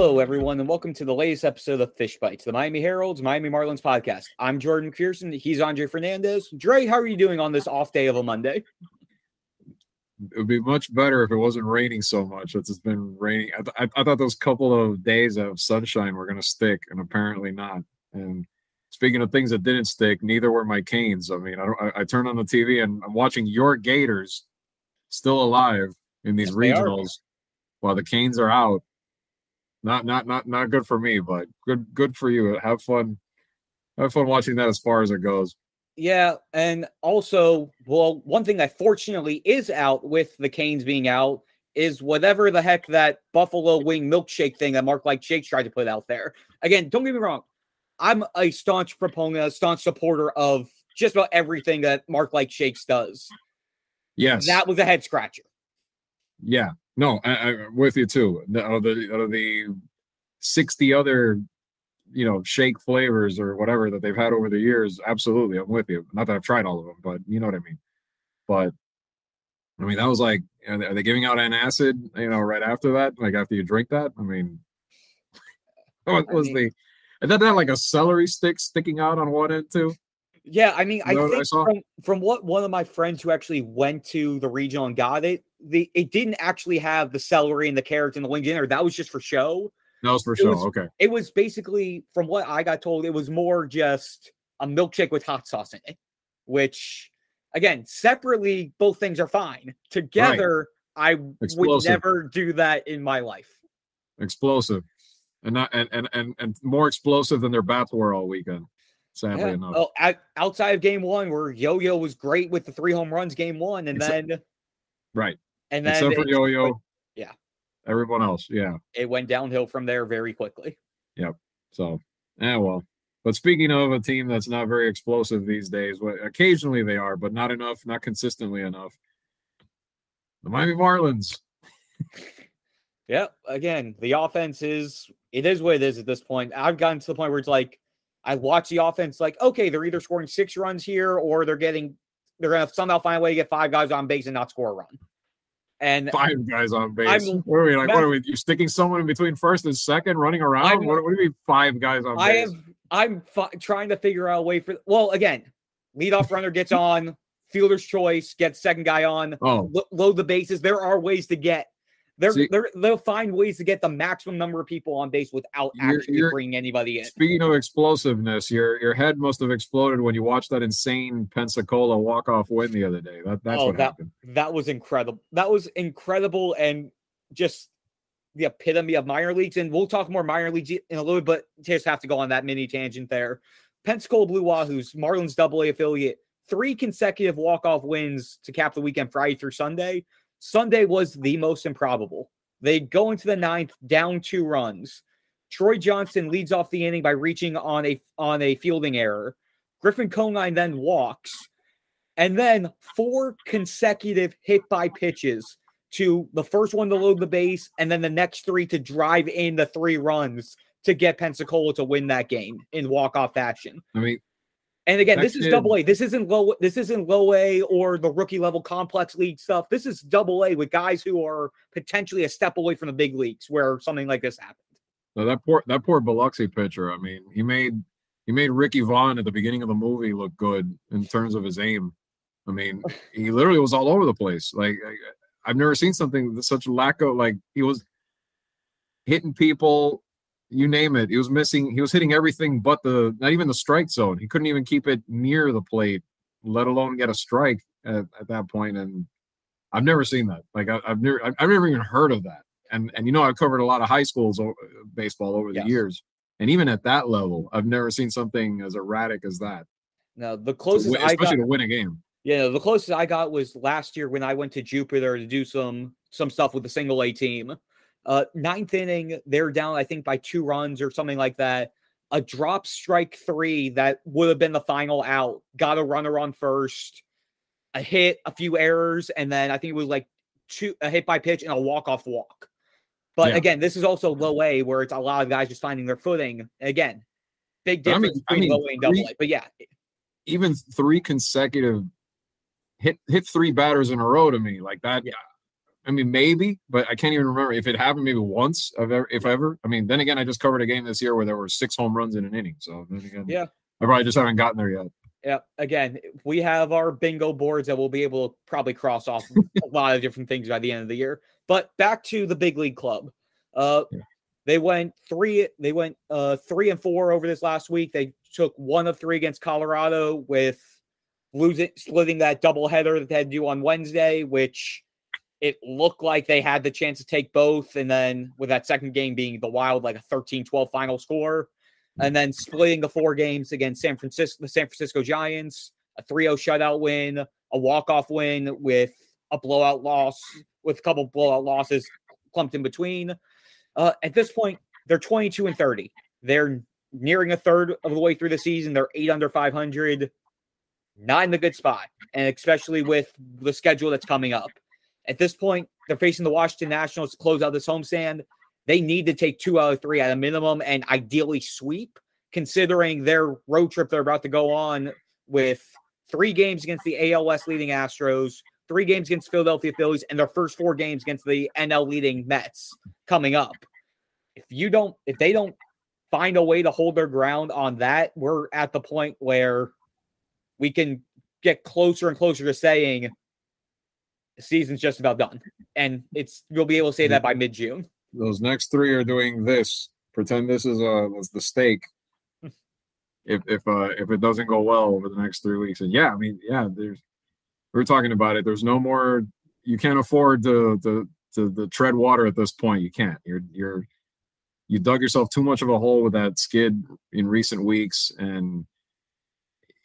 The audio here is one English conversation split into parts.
Hello, everyone, and welcome to the latest episode of Fish Bites, the Miami Herald's Miami Marlins podcast. I'm Jordan McPherson. He's Andre Fernandez. Dre, how are you doing on this off day of a Monday? It would be much better if it wasn't raining so much. It's been raining. I, th- I, thought those couple of days of sunshine were going to stick, and apparently not. And speaking of things that didn't stick, neither were my Canes. I mean, I, I, I turned on the TV and I'm watching your Gators still alive in these Yes, regionals, while the Canes are out. Not not not not good for me, but good good for you. Have fun. Have fun watching that as far as it goes. Yeah, and also, well, one thing that fortunately is out with the Canes being out is whatever the heck that Buffalo Wing milkshake thing that Mark Light Shakes tried to put out there. Again, don't get me wrong. I'm a staunch proponent, a staunch supporter of just about everything that Mark Light Shakes does. Yes. That was a head scratcher. Yeah, no, I, I'm with you too. The, out of the out of the sixty other, you know, shake flavors or whatever that they've had over the years, absolutely, I'm with you. Not that I've tried all of them, but you know what I mean. But I mean, that was like, are they, are they giving out an acid, You know, right after that, like after you drink that? I mean, what I was mean- the? And then that like a celery stick sticking out on one end too. Yeah, I mean, I You know I think saw? from, from what one of my friends who actually went to the regional and got it, the it didn't actually have the celery and the carrots and the wings in there. That was just for show. That was for It sure. was- okay. It was basically, from what I got told, it was more just a milkshake with hot sauce in it. Which, again, separately, both things are fine. Together, I would never do that in my life. Explosive. And not and and and, and more explosive than their bats were all weekend. Sadly Yeah. enough. Oh, out- outside of game one, where Yo Yo was great with the three home runs, game one, and Except- then Right. And then Except for Yo Yo. yeah. Everyone else. Yeah. it went downhill from there very quickly. Yep. So, yeah, well. But speaking of a team that's not very explosive these days, occasionally they are, but not enough, not consistently enough. The Miami Marlins. Yeah, again, the offense is it is what it is at this point. I've gotten to the point where it's like I watch the offense like, okay, they're either scoring six runs here or they're getting they're gonna somehow find a way to get five guys on base and not score a run. And Five guys on base. I'm- what are we like? What are we? You're sticking someone in between first and second, running around? I'm- What, what do you mean five guys on I base? am I'm fi- trying to figure out a way for well, again, leadoff runner gets on, fielder's choice, gets second guy on, oh, lo- load the bases. There are ways to get they're, See- they're they'll find ways to get the maximum number of people on base without You're- actually you're- bringing anybody in. Speaking of explosiveness, your your head must have exploded when you watched that insane Pensacola walk off win the other day. That that's Oh, what that- happened. That was incredible. That was incredible and just the epitome of minor leagues. And we'll talk more minor leagues in a little bit. But just have to go on that mini tangent there. Pensacola Blue Wahoos, Marlins Double A affiliate, three consecutive walk-off wins to cap the weekend Friday through Sunday. Sunday was the most improbable. They go into the ninth down two runs. Troy Johnston leads off the inning by reaching on a on a fielding error. Griffin Conine then walks, and then four consecutive hit by pitches to the first one to load the base, and then the next three to drive in the three runs to get Pensacola to win that game in walk off fashion. I mean, And again, That this is double A. This isn't low. This isn't low A or the rookie level complex league stuff. This is double A with guys who are potentially a step away from the big leagues where something like this happened. no, that poor that poor Biloxi pitcher. I mean, he made he made Ricky Vaughn at the beginning of the movie look good in terms of his aim. I mean, he literally was all over the place. Like I, I've never seen something with such lack of like he was hitting people, you name it. He was missing. He was hitting everything but the not even the strike zone. He couldn't even keep it near the plate, let alone get a strike at, at that point. And I've never seen that. Like I, I've never I've, never even heard of that. And and you know I've covered a lot of high schools baseball over the Yes. years, and even at that level, I've never seen something as erratic as that. Now, the To closest win- I got, especially to win a game. yeah, the closest I got was last year when I went to Jupiter to do some some stuff with the single A team. Uh, ninth inning, they're down, I think, by two runs or something like that. A drop strike three that would have been the final out. Got a runner on first, a hit, a few errors, and then I think it was like two a hit by pitch and a walk off walk. But Yeah. again, this is also low A where it's a lot of guys just finding their footing. Again, big I mean- difference I between mean, low A and double three- A. But yeah, even three consecutive hit hit three batters in a row to me like that Yeah. I mean, maybe, but I can't even remember if it happened maybe once, of ever, if ever. I mean, then again, I just covered a game this year where there were six home runs in an inning. So then again, yeah, I probably just haven't gotten there yet. Yeah. Again, we have our bingo boards that we'll be able to probably cross off a lot of different things by the end of the year. But back to the big league club. Uh, yeah. They went three. They went uh, three and four over this last week. They took one of three against Colorado with losing splitting that doubleheader that they had to do on Wednesday, which it looked like they had the chance to take both. And then with that second game being the Wild, like a 13 12 final score, and then splitting the four games against San Francisco, the San Francisco Giants, a 3 0 shutout win, a walk off win with a blowout loss, with a couple blowout losses clumped in between. Uh, at this point, they're 22 and 30. They're nearing a third of the way through the season. They're eight under 500, not in the good spot, and especially with the schedule that's coming up. At this point, they're facing the Washington Nationals to close out this homestand. They need to take two out of three at a minimum and ideally sweep, considering their road trip they're about to go on with three games against the ALS leading Astros, three games against Philadelphia Phillies, and their first four games against the NL leading Mets coming up. If you don't, if they don't find a way to hold their ground on that, we're at the point where we can get closer and closer to saying the season's just about done. And it's you'll be able to say that by mid June. Those next three are doing this. Pretend this is uh the stake. if if uh if it doesn't go well over the next three weeks. And yeah, I mean, yeah, there's we are talking about it. There's no more you can't afford to to to, to tread water at this point. You can't. You're you're you dug yourself too much of a hole with that skid in recent weeks and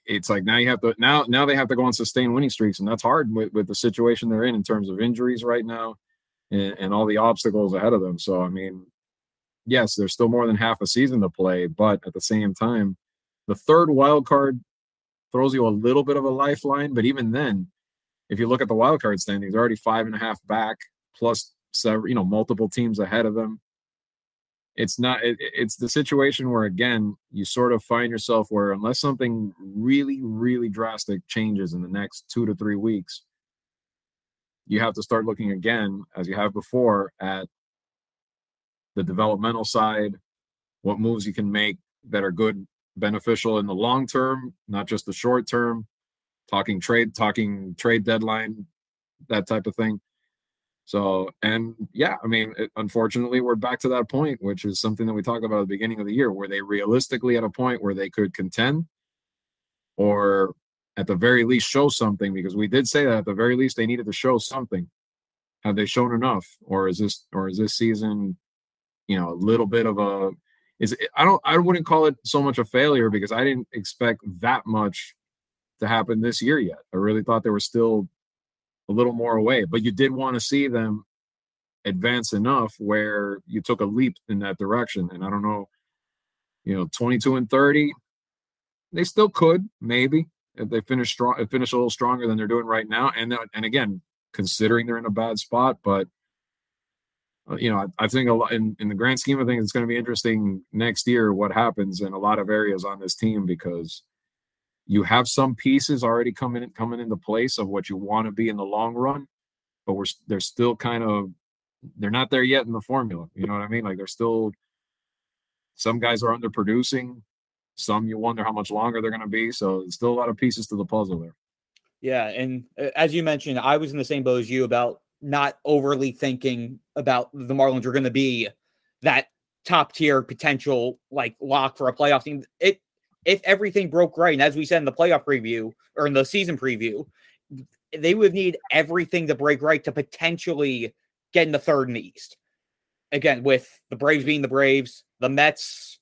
it's like now you have to now now they have to go on sustained winning streaks and that's hard with, with the situation they're in in terms of injuries right now and, and all the obstacles ahead of them. So i mean yes there's still more than half a season to play but at the same time the third wild card throws you a little bit of a lifeline but even then if you look at the wild card standings already five and a half back plus several you know multiple teams ahead of them it's not it, it's the situation where again you sort of find yourself where unless something really really drastic changes in the next two to three weeks you have to start looking again as you have before at the developmental side what moves you can make that are good beneficial in the long term not just the short term talking trade talking trade deadline that type of thing so, and yeah, I mean, it, unfortunately, we're back to that point, which is something that we talked about at the beginning of the year, where they realistically at a point where they could contend or at the very least show something, because we did say that at the very least they needed to show something. Have they shown enough? Or is this, or is this season, you know, a little bit of a, is it, I don't, I wouldn't call it so much a failure because I didn't expect that much to happen this year yet. I really thought there was still a little more away. But you did want to see them advance enough where you took a leap in that direction. And I don't know, you know, 22 and 30, they still could maybe if they finish strong, finish a little stronger than they're doing right now. And and again, considering they're in a bad spot, but uh, you know, I, I, think a lot in, in the grand scheme of things, it's going to be interesting next year what happens in a lot of areas on this team because you have some pieces already coming in, coming into place of what you want to be in the long run, but we're they're still kind of they're not there yet in the formula. You know what I mean? Like they're still some guys are underproducing, some you wonder how much longer they're going to be. So there's still a lot of pieces to the puzzle there. Yeah, and uh, as you mentioned, I was in the same boat as you about not overly thinking about the Marlins are going to be that top tier potential like lock for a playoff team. It if everything broke right, and as we said in the playoff preview or in the season preview, they would need everything to break right to potentially get in the third in the East. Again, with the Braves being the Braves, the Mets,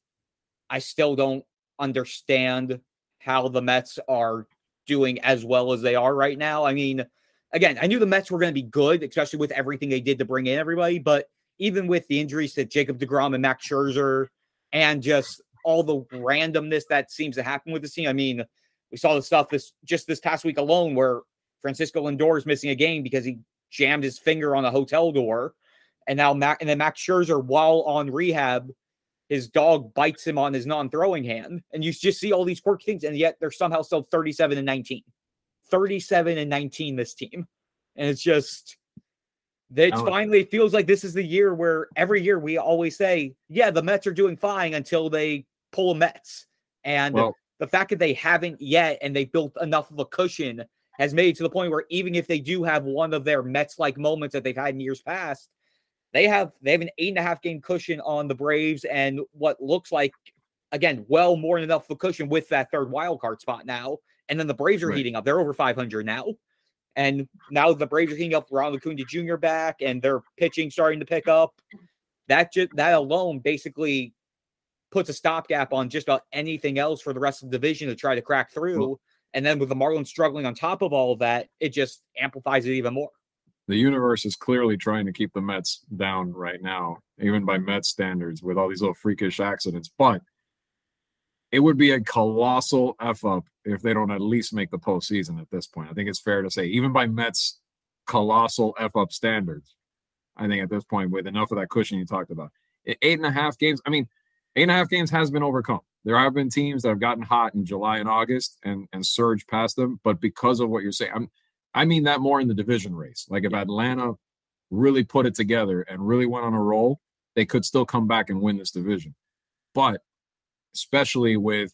I still don't understand how the Mets are doing as well as they are right now. I mean, again, I knew the Mets were going to be good, especially with everything they did to bring in everybody, but even with the injuries to Jacob DeGrom and Max Scherzer and just all the randomness that seems to happen with the team. I mean, we saw the stuff this just this past week alone where Francisco Lindor is missing a game because he jammed his finger on a hotel door, and now Mac and then Max Scherzer, while on rehab, his dog bites him on his non-throwing hand, and you just see all these quirky things, and yet they're somehow still 37 and 19, 37 and 19 this team, and it's just It's finally feels like this is the year where every year we always say, yeah, the Mets are doing fine until they pull a Mets. And well, the fact that they haven't yet and they built enough of a cushion has made it to the point where even if they do have one of their Mets like moments that they've had in years past, they have they have an eight and a half game cushion on the Braves and what looks like again well more than enough of a cushion with that third wild card spot now. And then the Braves are right. heating up; they're over 500 now. And now the Braves are heating up. Ronald Acuna Jr. back, and their pitching starting to pick up. That just that alone basically puts a stopgap on just about anything else for the rest of the division to try to crack through. Well, and then with the Marlins struggling on top of all of that, it just amplifies it even more. The universe is clearly trying to keep the Mets down right now, even by Mets standards, with all these little freakish accidents. But it would be a colossal f up if they don't at least make the postseason at this point. I think it's fair to say, even by Mets colossal f up standards, I think at this point, with enough of that cushion you talked about, eight and a half games. I mean, eight and a half games has been overcome. There have been teams that have gotten hot in July and August and and surged past them, but because of what you're saying, I'm I mean that more in the division race. Like if Atlanta really put it together and really went on a roll, they could still come back and win this division. But especially with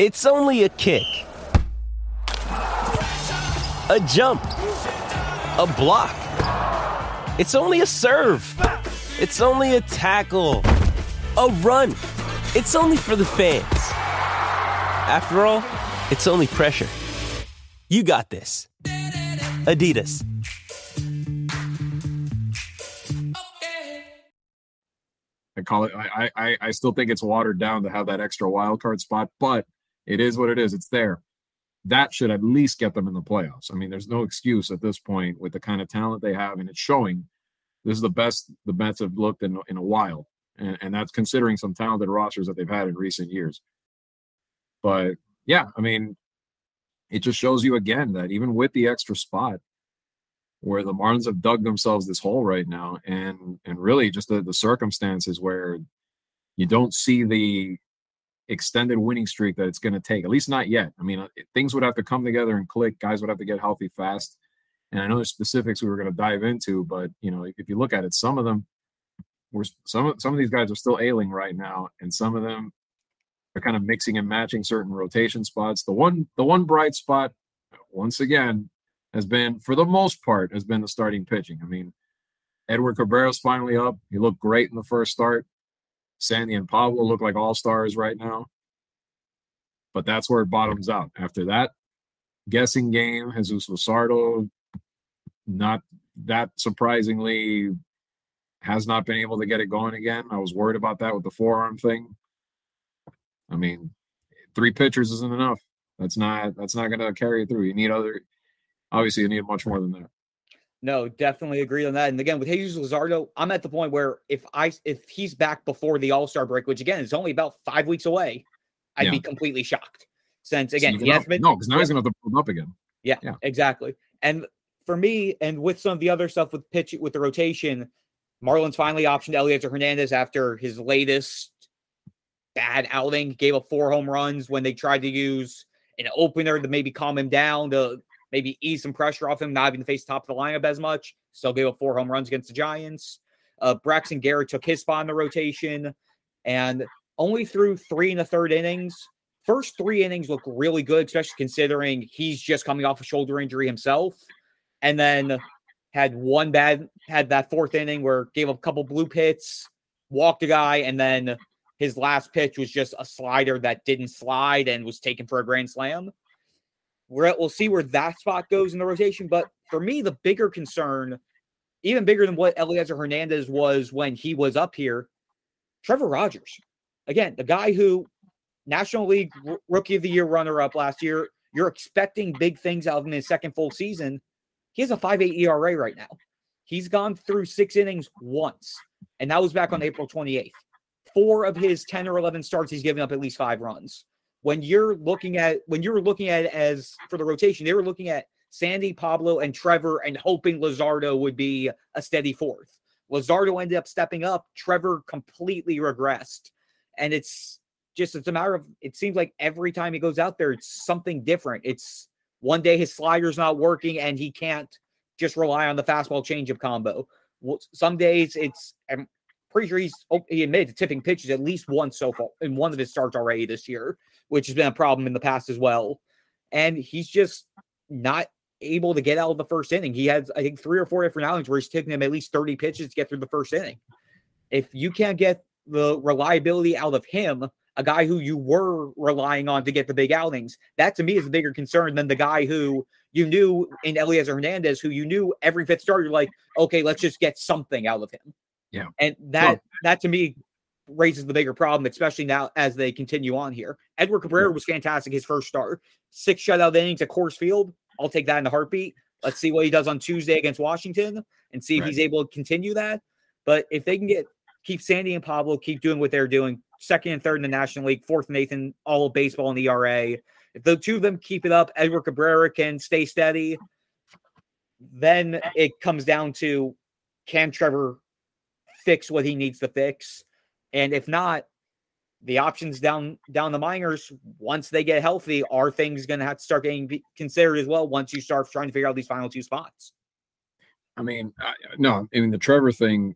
It's only a kick, a jump, a block. It's only a serve. It's only a tackle, a run. It's only for the fans. After all, it's only pressure. You got this. Adidas. I call it. I, I I still think it's watered down to have that extra wild card spot, but it is what it is. It's there. That should at least get them in the playoffs. I mean, there's no excuse at this point with the kind of talent they have, and it's showing. This is the best the Mets have looked in in a while, and, and that's considering some talented rosters that they've had in recent years. But yeah, I mean, it just shows you again that even with the extra spot, where the Marlins have dug themselves this hole right now, and and really just the, the circumstances where you don't see the extended winning streak that it's going to take. At least not yet. I mean, uh, things would have to come together and click. Guys would have to get healthy fast. And I know there's specifics we were going to dive into, but you know, if you look at it, some of them were some of some of these guys are still ailing right now, and some of them are kind of mixing and matching certain rotation spots. The one the one bright spot, once again, has been for the most part has been the starting pitching. I mean, Edward Cabrera's finally up. He looked great in the first start. Sandy and Pablo look like all stars right now. But that's where it bottoms out. After that guessing game, Jesus Luzardo, not that surprisingly, has not been able to get it going again. I was worried about that with the forearm thing. I mean, three pitchers isn't enough. That's not that's not going to carry it through. You need other. Obviously, you need much more than that. No, definitely agree on that. And again, with Jesus Luzardo, I'm at the point where if I if he's back before the All Star break, which again is only about five weeks away, I'd yeah. be completely shocked. Since again, he has been no, because now he's gonna have to pull up again. Yeah, yeah, exactly. And for me, and with some of the other stuff with pitch with the rotation, Marlins finally optioned Elieser Hernandez after his latest bad outing. Gave up four home runs when they tried to use an opener to maybe calm him down to maybe ease some pressure off him, not having to face top of the lineup as much. Still gave up four home runs against the Giants. Uh, Braxton Garrett took his spot in the rotation and only threw three in the third innings. First three innings look really good, especially considering he's just coming off a shoulder injury himself. And then had one bad, had that fourth inning where gave up a couple blue pits, walked a guy, and then his last pitch was just a slider that didn't slide and was taken for a grand slam. We're, we'll see where that spot goes in the rotation. But for me, the bigger concern, even bigger than what Elieser Hernandez was when he was up here, Trevor Rogers. Again, the guy who National League Rookie of the Year runner up last year. You're expecting big things out of him in his second full season. He has a 5.8 ERA right now. He's gone through six innings once, and that was back on April 28th. Four of his 10 or 11 starts, he's given up at least five runs. When you're looking at when you're looking at it as for the rotation, they were looking at Sandy, Pablo, and Trevor, and hoping Luzardo would be a steady fourth. Luzardo ended up stepping up. Trevor completely regressed, and it's just it's a matter of it seems like every time he goes out there, it's something different. It's one day his slider's not working and he can't just rely on the fastball changeup combo. Some days it's I'm pretty sure he's he admitted to tipping pitches at least once so far in one of his starts already this year, which has been a problem in the past as well. And he's just not able to get out of the first inning. He has, I think, three or four different outings where he's taking him at least 30 pitches to get through the first inning. If you can't get the reliability out of him, a guy who you were relying on to get the big outings, that to me is a bigger concern than the guy who you knew in Elieser Hernandez, who you knew every fifth starter, you're like, okay, let's just get something out of him. Yeah. And that that to me raises the bigger problem, especially now as they continue on here. Edward Cabrera was fantastic his first start. Six shutout innings at Coors Field. I'll take that in a heartbeat. Let's see what he does on Tuesday against Washington and see if right. he's able to continue that. But if they can get keep Sandy and Pablo keep doing what they're doing, second and third in the National League, fourth and eighth in all of baseball in the ERA. If the two of them keep it up, Edward Cabrera can stay steady. Then it comes down to can Trevor fix what he needs to fix? And if not, the options down down the minors once they get healthy are things going to have to start getting considered as well once you start trying to figure out these final two spots? I mean I, no i mean the trevor thing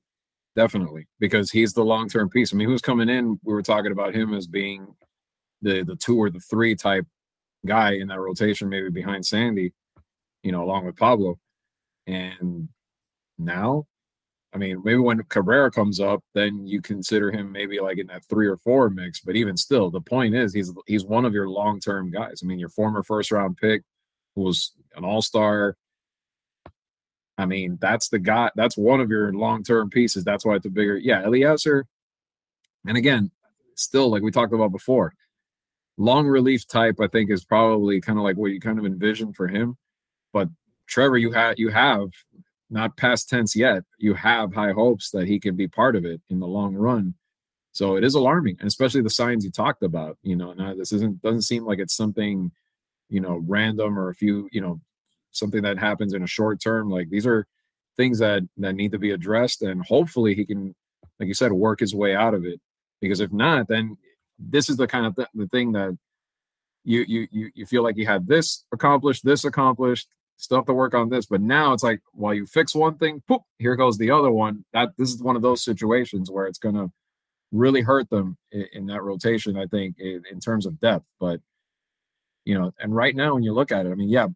definitely because he's the long-term piece. I mean who's coming in we were talking about him as being the the two or the three type guy in that rotation maybe behind sandy you know along with pablo. And now I mean, maybe when Cabrera comes up, then you consider him maybe like in that three or four mix. But even still, the point is he's he's one of your long term guys. I mean, your former first round pick who was an all star. I mean, that's the guy. That's one of your long term pieces. That's why it's a bigger. Yeah, Elieser. And again, still like we talked about before, long relief type. I think is probably kind of like what you kind of envision for him. But Trevor, you have you have not past tense yet, you have high hopes that he can be part of it in the long run. So it is alarming, and especially the signs you talked about. You know, now this isn't doesn't seem like it's something, you know, random or a few, you know, something that happens in a short term. Like these are things that that need to be addressed, and hopefully he can, like you said, work his way out of it. Because if not, then this is the kind of th- the thing that you you you you feel like you had this accomplished, this accomplished, still have to work on this. But now it's like while you fix one thing, poop, here goes the other one. That this is one of those situations where it's gonna really hurt them in, in that rotation, I think, in, in, terms of depth. But you know, and right now when you look at it, I mean, yeah,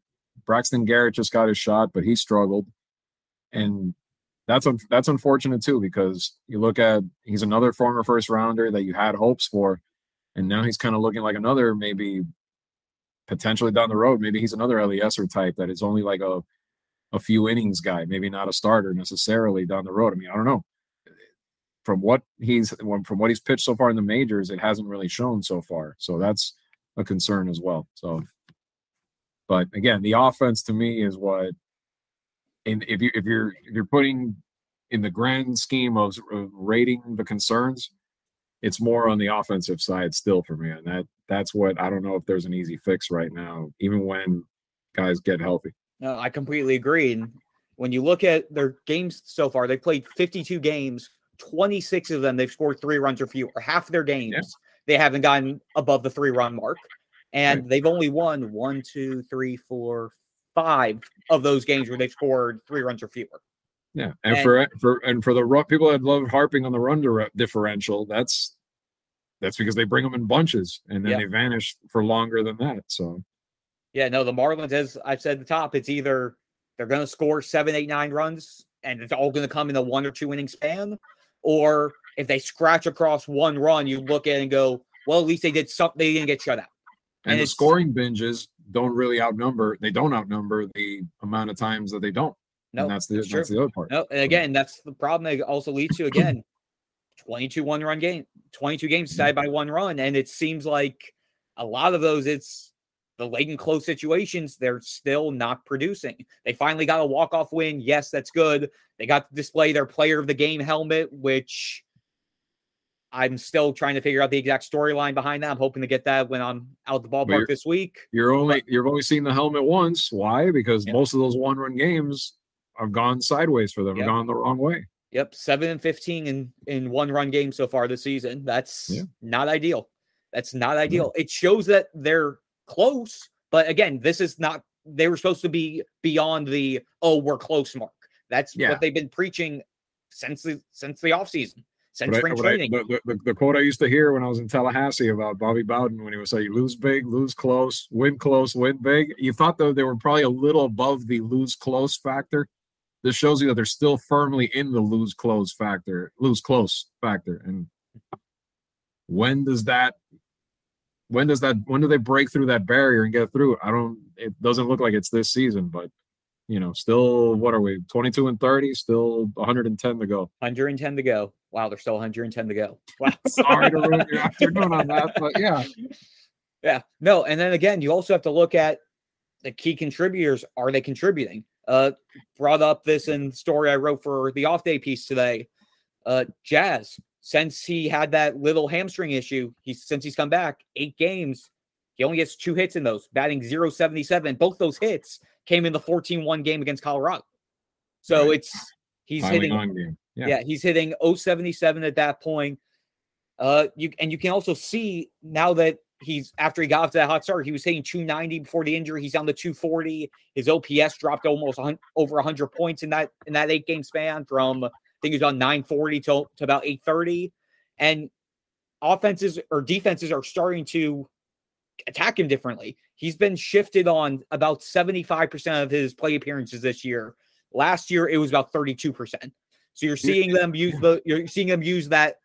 Braxton Garrett just got his shot, but he struggled. And that's un- that's unfortunate too, because you look at he's another former first rounder that you had hopes for, and now he's kind of looking like another maybe potentially down the road, maybe he's another Elieser type that is only like a a few innings guy, maybe not a starter necessarily down the road. I mean, I don't know. From what he's from what he's pitched so far in the majors, it hasn't really shown so far. So that's a concern as well. So, but again, the offense to me is what, and if you if you're if you're putting in the grand scheme of rating the concerns, it's more on the offensive side still for me. And that that's what I don't know if there's an easy fix right now, even when guys get healthy. No, I completely agree. And when you look at their games so far, they've played 52 games, 26 of them they've scored three runs or fewer. Half their games yeah. they haven't gotten above the three run mark. And right. they've only won one, two, three, four, five of those games where they've scored three runs or fewer. Yeah, and, and for for and for the run, people that love harping on the run differential, that's that's because they bring them in bunches and then yeah. they vanish for longer than that. So, yeah, no, the Marlins, as I've said at the top, it's either they're going to score seven, eight, nine runs, and it's all going to come in a one or two inning span, or if they scratch across one run, you look at it and go, well, at least they did something. They didn't get shut out. And, and the scoring binges don't really outnumber. They don't outnumber the amount of times that they don't. No, and that's the that's, that's the other part. No, and again, that's the problem that also leads to again 22 one run game, 22 games mm-hmm. decided by one run. And it seems like a lot of those, it's the late and close situations, they're still not producing. They finally got a walk off win. Yes, that's good. They got to display their player of the game helmet, which I'm still trying to figure out the exact storyline behind that. I'm hoping to get that when I'm out the ballpark this week. You're only you've only seen the helmet once. Why? Because yep. most of those one run games have gone sideways for them, yep. gone the wrong way. Yep, seven and fifteen in in one run game so far this season. That's yeah. not ideal. That's not ideal. It shows that they're close, but again, this is not. They were supposed to be beyond the oh we're close mark. That's yeah. what they've been preaching since the since the offseason since spring training. I, the, the, the, quote I used to hear when I was in Tallahassee about Bobby Bowden when he was saying lose big, lose close, win close, win big. You thought though they were probably a little above the lose close factor. This shows you that they're still firmly in the lose close factor, lose close factor. And when does that when does that when do they break through that barrier and get through? I don't it doesn't look like it's this season, but you know, still what are we 22 and 30, still 110 to go. 110 to go. Wow, there's still 110 to go. Wow. Sorry to ruin your afternoon on that, but yeah. Yeah. No, and then again, you also have to look at the key contributors. Are they contributing? Uh brought up this in the story I wrote for the off day piece today. Uh Jazz, since he had that little hamstring issue, he's since he's come back, eight games, he only gets two hits in those, batting 077. Both those hits came in the 14-1 game against Colorado. So right. it's he's Finally hitting yeah. yeah, he's hitting 077 at that point. Uh, you and you can also see now that he's after he got off to that hot start, he was hitting 290 before the injury. He's on the 240. His OPS dropped almost over 100 points in that in that eight game span from I think he's on 940 to, to about 830. And offenses or defenses are starting to attack him differently. He's been shifted on about 75% of his play appearances this year. Last year, it was about 32%. So you're seeing them use the you're seeing them use that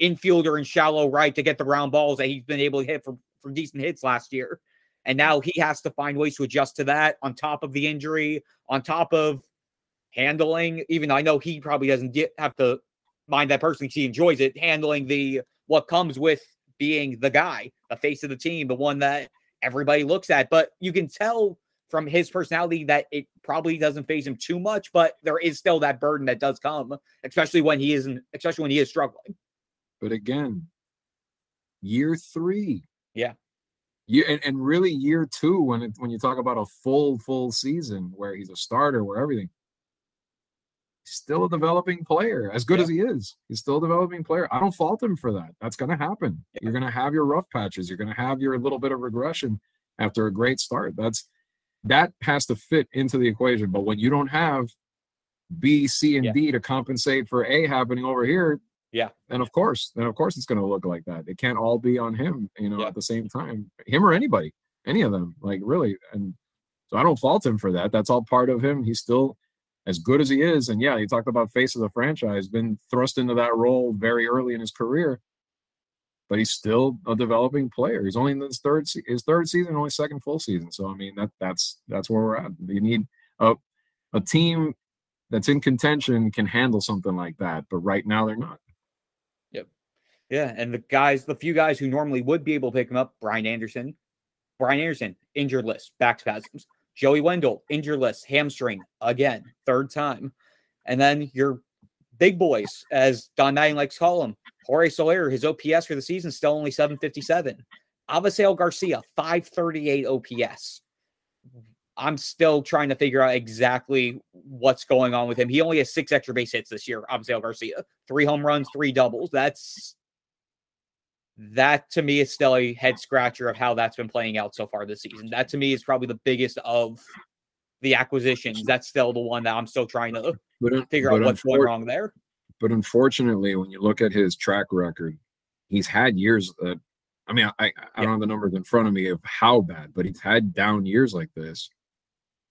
infielder and shallow right to get the round balls that he's been able to hit for, for decent hits last year. And now he has to find ways to adjust to that on top of the injury, on top of handling, even I know he probably doesn't get, have to mind that personally he enjoys it, handling the what comes with being the guy, the face of the team, the one that everybody looks at. But you can tell from his personality that it probably doesn't phase him too much, but there is still that burden that does come, especially when he isn't, especially when he is struggling. But again, year three. Yeah. Yeah, and, and really year two when it, when you talk about a full full season where he's a starter, where everything, he's still a developing player. As good yeah. as he is, he's still a developing player. I don't fault him for that. That's going to happen. Yeah. You're going to have your rough patches. You're going to have your little bit of regression after a great start. That's that has to fit into the equation. But when you don't have B, C, and yeah. D to compensate for A happening over here, yeah, and of course, then of course it's going to look like that. It can't all be on him, you know, yeah. at the same time, him or anybody, any of them, like really. And so I don't fault him for that. That's all part of him. He's still as good as he is, and yeah, he talked about face of the franchise, been thrust into that role very early in his career but he's still a developing player. He's only in his third his third season, only second full season. So I mean that that's that's where we're at. You need a a team that's in contention can handle something like that, but right now they're not. Yeah, and the guys, the few guys who normally would be able to pick him up, Brian Anderson, Brian Anderson, injured list, back spasms. Joey Wendle, injured list, hamstring again, third time. And then your big boys, as Don Mattingly likes to call them, Jorge Soler, his OPS for the season still only 757. Avisail Garcia, 538 OPS. I'm still trying to figure out exactly what's going on with him. He only has six extra base hits this year, Avisail Garcia. Three home runs, three doubles. That's that to me is still a head scratcher of how that's been playing out so far this season. That to me is probably the biggest of the acquisitions. That's still the one that I'm still trying to but, figure but out what's going wrong there. But unfortunately, when you look at his track record, he's had years that I mean, I, I yeah. don't have the numbers in front of me of how bad, but he's had down years like this.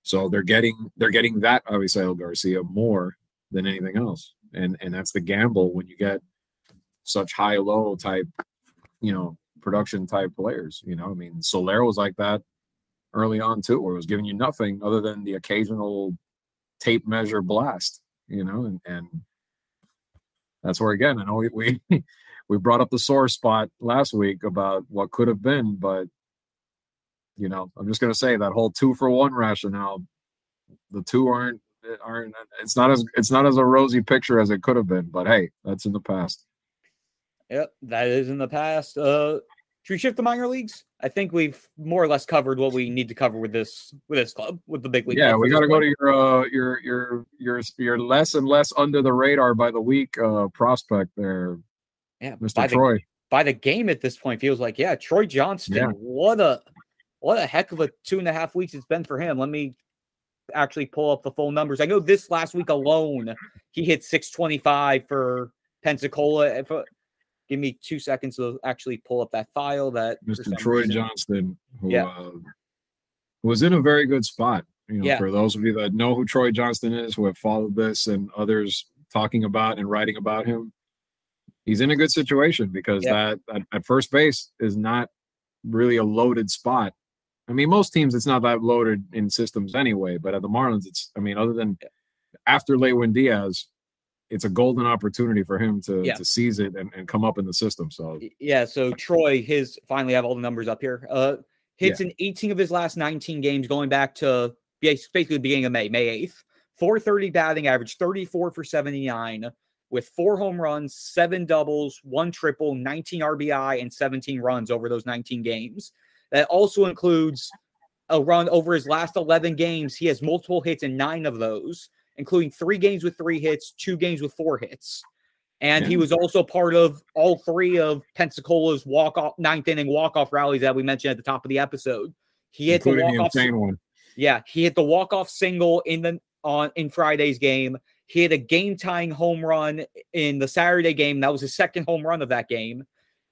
So they're getting they're getting that Avisail Garcia more than anything else. And and that's the gamble when you get such high low type, you know, production type players. You know, I mean Soler was like that early on too, where it was giving you nothing other than the occasional tape measure blast, you know, and, and that's where again I know we, we we brought up the sore spot last week about what could have been, but you know, I'm just gonna say that whole two for one rationale, the two aren't aren't it's not as it's not as a rosy picture as it could have been, but hey, that's in the past. Yep, that is in the past. Uh should we shift to minor leagues? I think we've more or less covered what we need to cover with this with this club with the big league. Yeah, we got to go to your uh your your your your less and less under the radar by the week uh prospect there, yeah, Mr. by the, Troy. by the game at this point feels like yeah, Troy Johnston. Yeah. What a what a heck of a two and a half weeks it's been for him. Let me actually pull up the full numbers. I know this last week alone he hit 625 for Pensacola. Give me two seconds to actually pull up that file. That Mr. Troy reason- Johnston, who Yeah. uh, was in a very good spot. You know, Yeah. for those of you that know who Troy Johnston is, who have followed this and others talking about and writing about him, he's in a good situation because Yeah. that, that at first base is not really a loaded spot. I mean, most teams it's not that loaded in systems anyway, but at the Marlins, it's I mean, other than after Lewin Diaz, it's a golden opportunity for him to Yeah. to seize it and, and come up in the system. So Yeah, so Troy, his finally have all the numbers up here. Uh hits in 18 of his last 19 games going back to basically the beginning of May, May 8th. 430 batting average, 34 for 79, with four home runs, seven doubles, one triple, 19 RBI, and 17 runs over those 19 games. That also includes a run over his last 11 games. He has multiple hits in nine of those, including three games with three hits, two games with four hits. And he was also part of all three of Pensacola's walk off ninth inning walk off rallies that we mentioned at the top of the episode. He hit the walk off. Yeah, he hit the walk off single in the on in Friday's game. He hit a game tying home run in the Saturday game. That was his second home run of that game.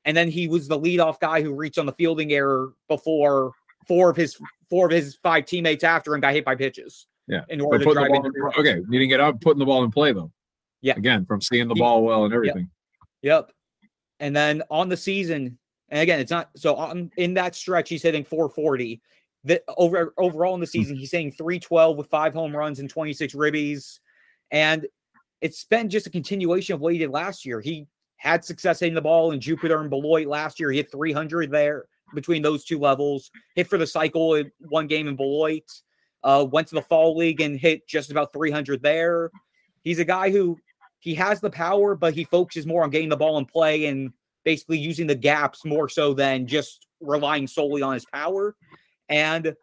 And then he was the leadoff guy who reached on the fielding error before four of his four of his five teammates after him got hit by pitches. Yeah, In order to drive in in- three runs. okay, didn't get out putting the ball in play though. Yeah. Again, from seeing the ball well and everything. Yep. And then on the season, and again, it's not so on in that stretch, he's hitting 440. That over overall in the hmm. season, he's hitting 312 with five home runs and 26 ribbies. And it's been just a continuation of what he did last year. He had success hitting the ball in Jupiter and Beloit last year. He hit 300 there between those two levels. Hit for the cycle in one game in Beloit. Uh, went to the fall league and hit just about 300 there. He's a guy who he has the power, but he focuses more on getting the ball in play and basically using the gaps more so than just relying solely on his power. And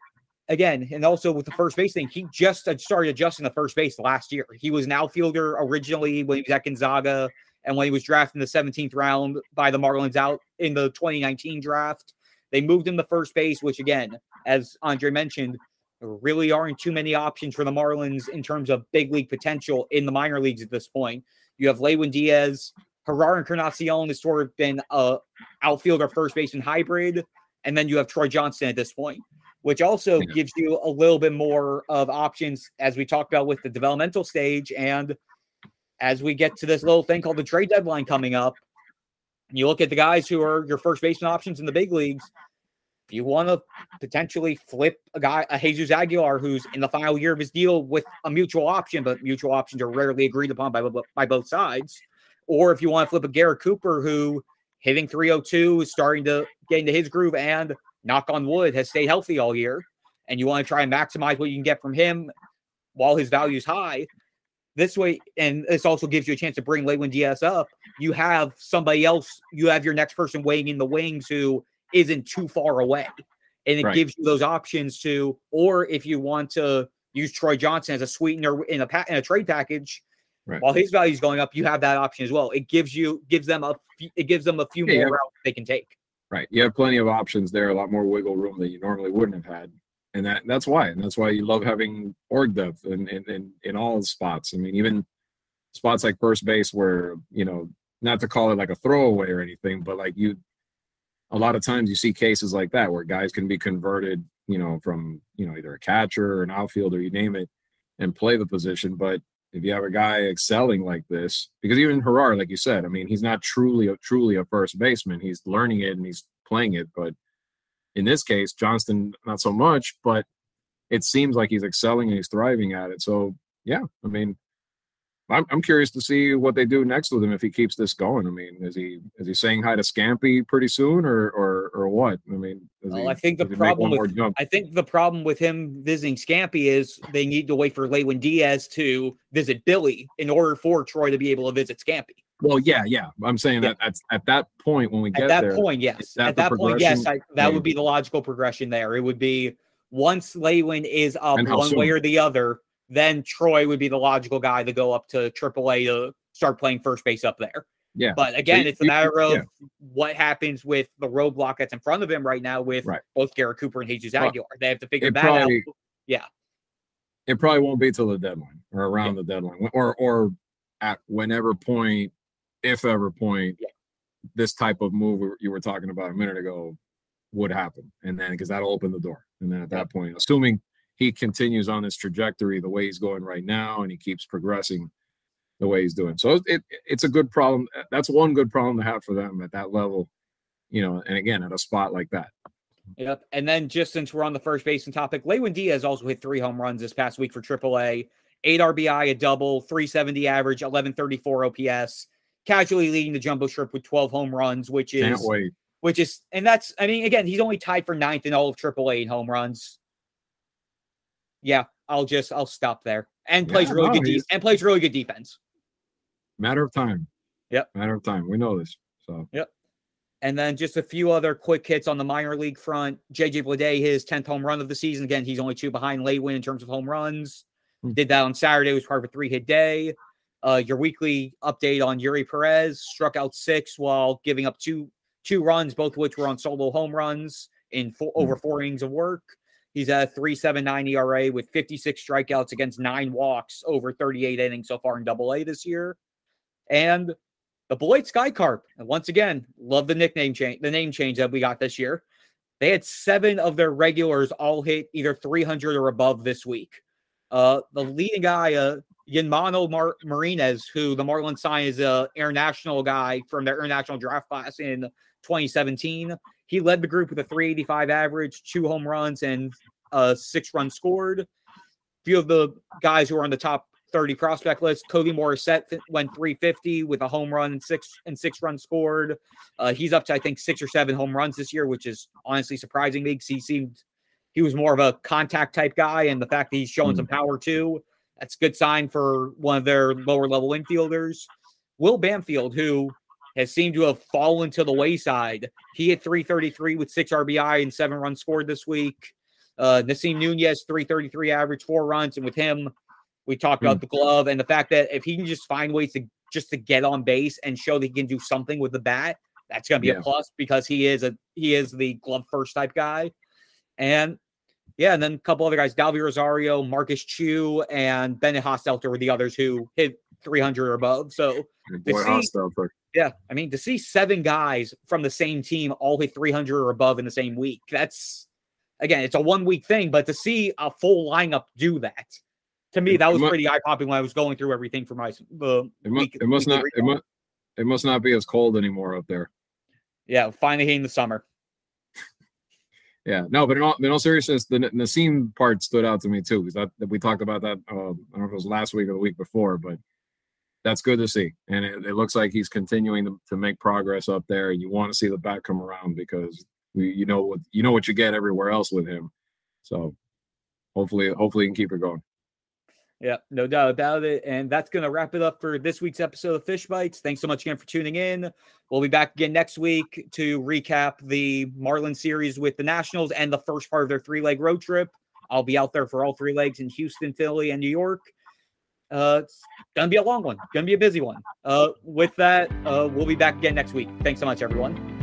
again, and also with the first base thing, he just started adjusting the first base last year. He was an outfielder originally when he was at Gonzaga and when he was drafted in the 17th round by the Marlins out in the 2019 draft. They moved him to first base, which again, as Andre mentioned, there really aren't too many options for the Marlins in terms of big league potential in the minor leagues at this point. You have Lewin Diaz, Jerar Encarnacion has sort of been a outfielder first baseman hybrid, and then you have Troy Johnston at this point, which also Yeah. gives you a little bit more of options as we talked about with the developmental stage and as we get to this little thing called the trade deadline coming up. You look at the guys who are your first baseman options in the big leagues. If you want to potentially flip a guy, a Jesus Aguilar, who's in the final year of his deal with a mutual option, but mutual options are rarely agreed upon by, by both sides. Or if you want to flip a Garrett Cooper, who hitting 302 is starting to get into his groove and knock on wood has stayed healthy all year, and you want to try and maximize what you can get from him while his value is high. This way, and this also gives you a chance to bring Lewin Diaz up. You have somebody else, you have your next person waiting in the wings who isn't too far away. And it Right. gives you those options to, or if you want to use Troy Johnston as a sweetener in a pa- in a trade package, Right. while his value is going up, you have that option as well. It gives you gives them a few, it gives them a few Yeah, more yeah. routes they can take. Right. You have plenty of options there, a lot more wiggle room that you normally wouldn't have had. And that that's why. And that's why you love having org depth in in, in, in all spots. I mean, even spots like first base where, you know, not to call it like a throwaway or anything, but like you a lot of times you see cases like that where guys can be converted, you know, from, you know, either a catcher or an outfielder, you name it, and play the position. But if you have a guy excelling like this, because even Jerar, like you said, I mean, he's not truly a truly a first baseman. He's learning it and he's playing it. But in this case, Johnston, not so much, but it seems like he's excelling and he's thriving at it. So yeah, I mean, I'm, I'm curious to see what they do next with him if he keeps this going. I mean, is he is he saying hi to Scampi pretty soon or or or what? I mean, well, he, I think the problem with I think the problem with him visiting Scampi is they need to wait for Lewin Diaz to visit Billy in order for Troy to be able to visit Scampi. Well, yeah, yeah. I'm saying yeah. that at, at that point when we get there. at that there, point, yes. That at that point, yes, I, that would be the logical progression there. It would be once Lewin is up one soon? way or the other, then Troy would be the logical guy to go up to AAA to start playing first base up there. Yeah. But again, so it's a matter of yeah. what happens with the roadblock that's in front of him right now with right. both Garrett Cooper and Jesus Aguilar. They have to figure that probably, out. Yeah. It probably won't be till the deadline or around yeah. the deadline or or at whenever point, if ever point, yeah. this type of move you were talking about a minute ago would happen. And then because that'll open the door. And then at that point, assuming he continues on his trajectory the way he's going right now and he keeps progressing the way he's doing. So it, it's a good problem. That's one good problem to have for them at that level, you know, and again, at a spot like that. Yep. And then just since we're on the first baseman topic, Lewin Diaz also hit three home runs this past week for AAA, eight RBI, a double, 370 average, 1134 OPS, casually leading the Jumbo Shrimp with 12 home runs, which is, Can't wait. which is, and that's, I mean, again, he's only tied for ninth in all of AAA in home runs yeah, I'll just I'll stop there. And plays yeah, really no, good de- and plays really good defense. Matter of time. Yep. Matter of time. We know this. So yep. And then just a few other quick hits on the minor league front. JJ Bleday, his 10th home run of the season. Again, he's only two behind Lewin in terms of home runs. Hmm. Did that on Saturday. It was part of a three hit day. Uh, your weekly update on Eury Perez struck out six while giving up two two runs, both of which were on solo home runs in four, over four innings of work. He's at a 3.79 ERA with 56 strikeouts against nine walks over 38 innings so far in Double A this year. And the Beloit Sky Carp, and once again, love the nickname change, the name change that we got this year. They had seven of their regulars all hit either 300 or above this week. Uh, the leading guy, uh, Yinmano Mar- who the Marlins signed as an international guy from their international draft class in 2017. He led the group with a 385 average, two home runs, and uh, six runs scored. A few of the guys who are on the top 30 prospect list, Cody Morissette went 350 with a home run and six and six runs scored. Uh, he's up to I think six or seven home runs this year, which is honestly surprising me because he seemed he was more of a contact type guy, and the fact that he's showing mm. some power too, that's a good sign for one of their lower level infielders. Will Banfield, who has seemed to have fallen to the wayside. He hit 333 with six RBI and seven runs scored this week. Uh, Nasim Nunez, 333 average, four runs. And with him, we talked about mm. the glove and the fact that if he can just find ways to just to get on base and show that he can do something with the bat, that's going to be yeah. a plus because he is a he is the glove first type guy. And yeah, and then a couple other guys, Dalvy Rosario, Marcus Chiu, and Bennett Hostetler were the others who hit 300 or above. So Boy, see, yeah, I mean to see seven guys from the same team all hit 300 or above in the same week. That's again, it's a one week thing, but to see a full lineup do that, to me, that was must, pretty eye popping when I was going through everything for my the it, week, it must not it must it must not be as cold anymore up there. Yeah, finally hitting the summer. yeah, no, but in all, in all seriousness, the Nasim part stood out to me too because that, we talked about that. Uh, I don't know if it was last week or the week before, but that's good to see. And it, it looks like he's continuing to, to, make progress up there. And you want to see the back come around because you know what you know what you get everywhere else with him. So hopefully, hopefully, he can keep it going. Yeah, no doubt about it. And that's going to wrap it up for this week's episode of Fish Bites. Thanks so much again for tuning in. We'll be back again next week to recap the Marlin series with the Nationals and the first part of their three leg road trip. I'll be out there for all three legs in Houston, Philly, and New York. Uh, it's gonna be a long one, gonna be a busy one. Uh, with that, uh, we'll be back again next week. Thanks so much, everyone.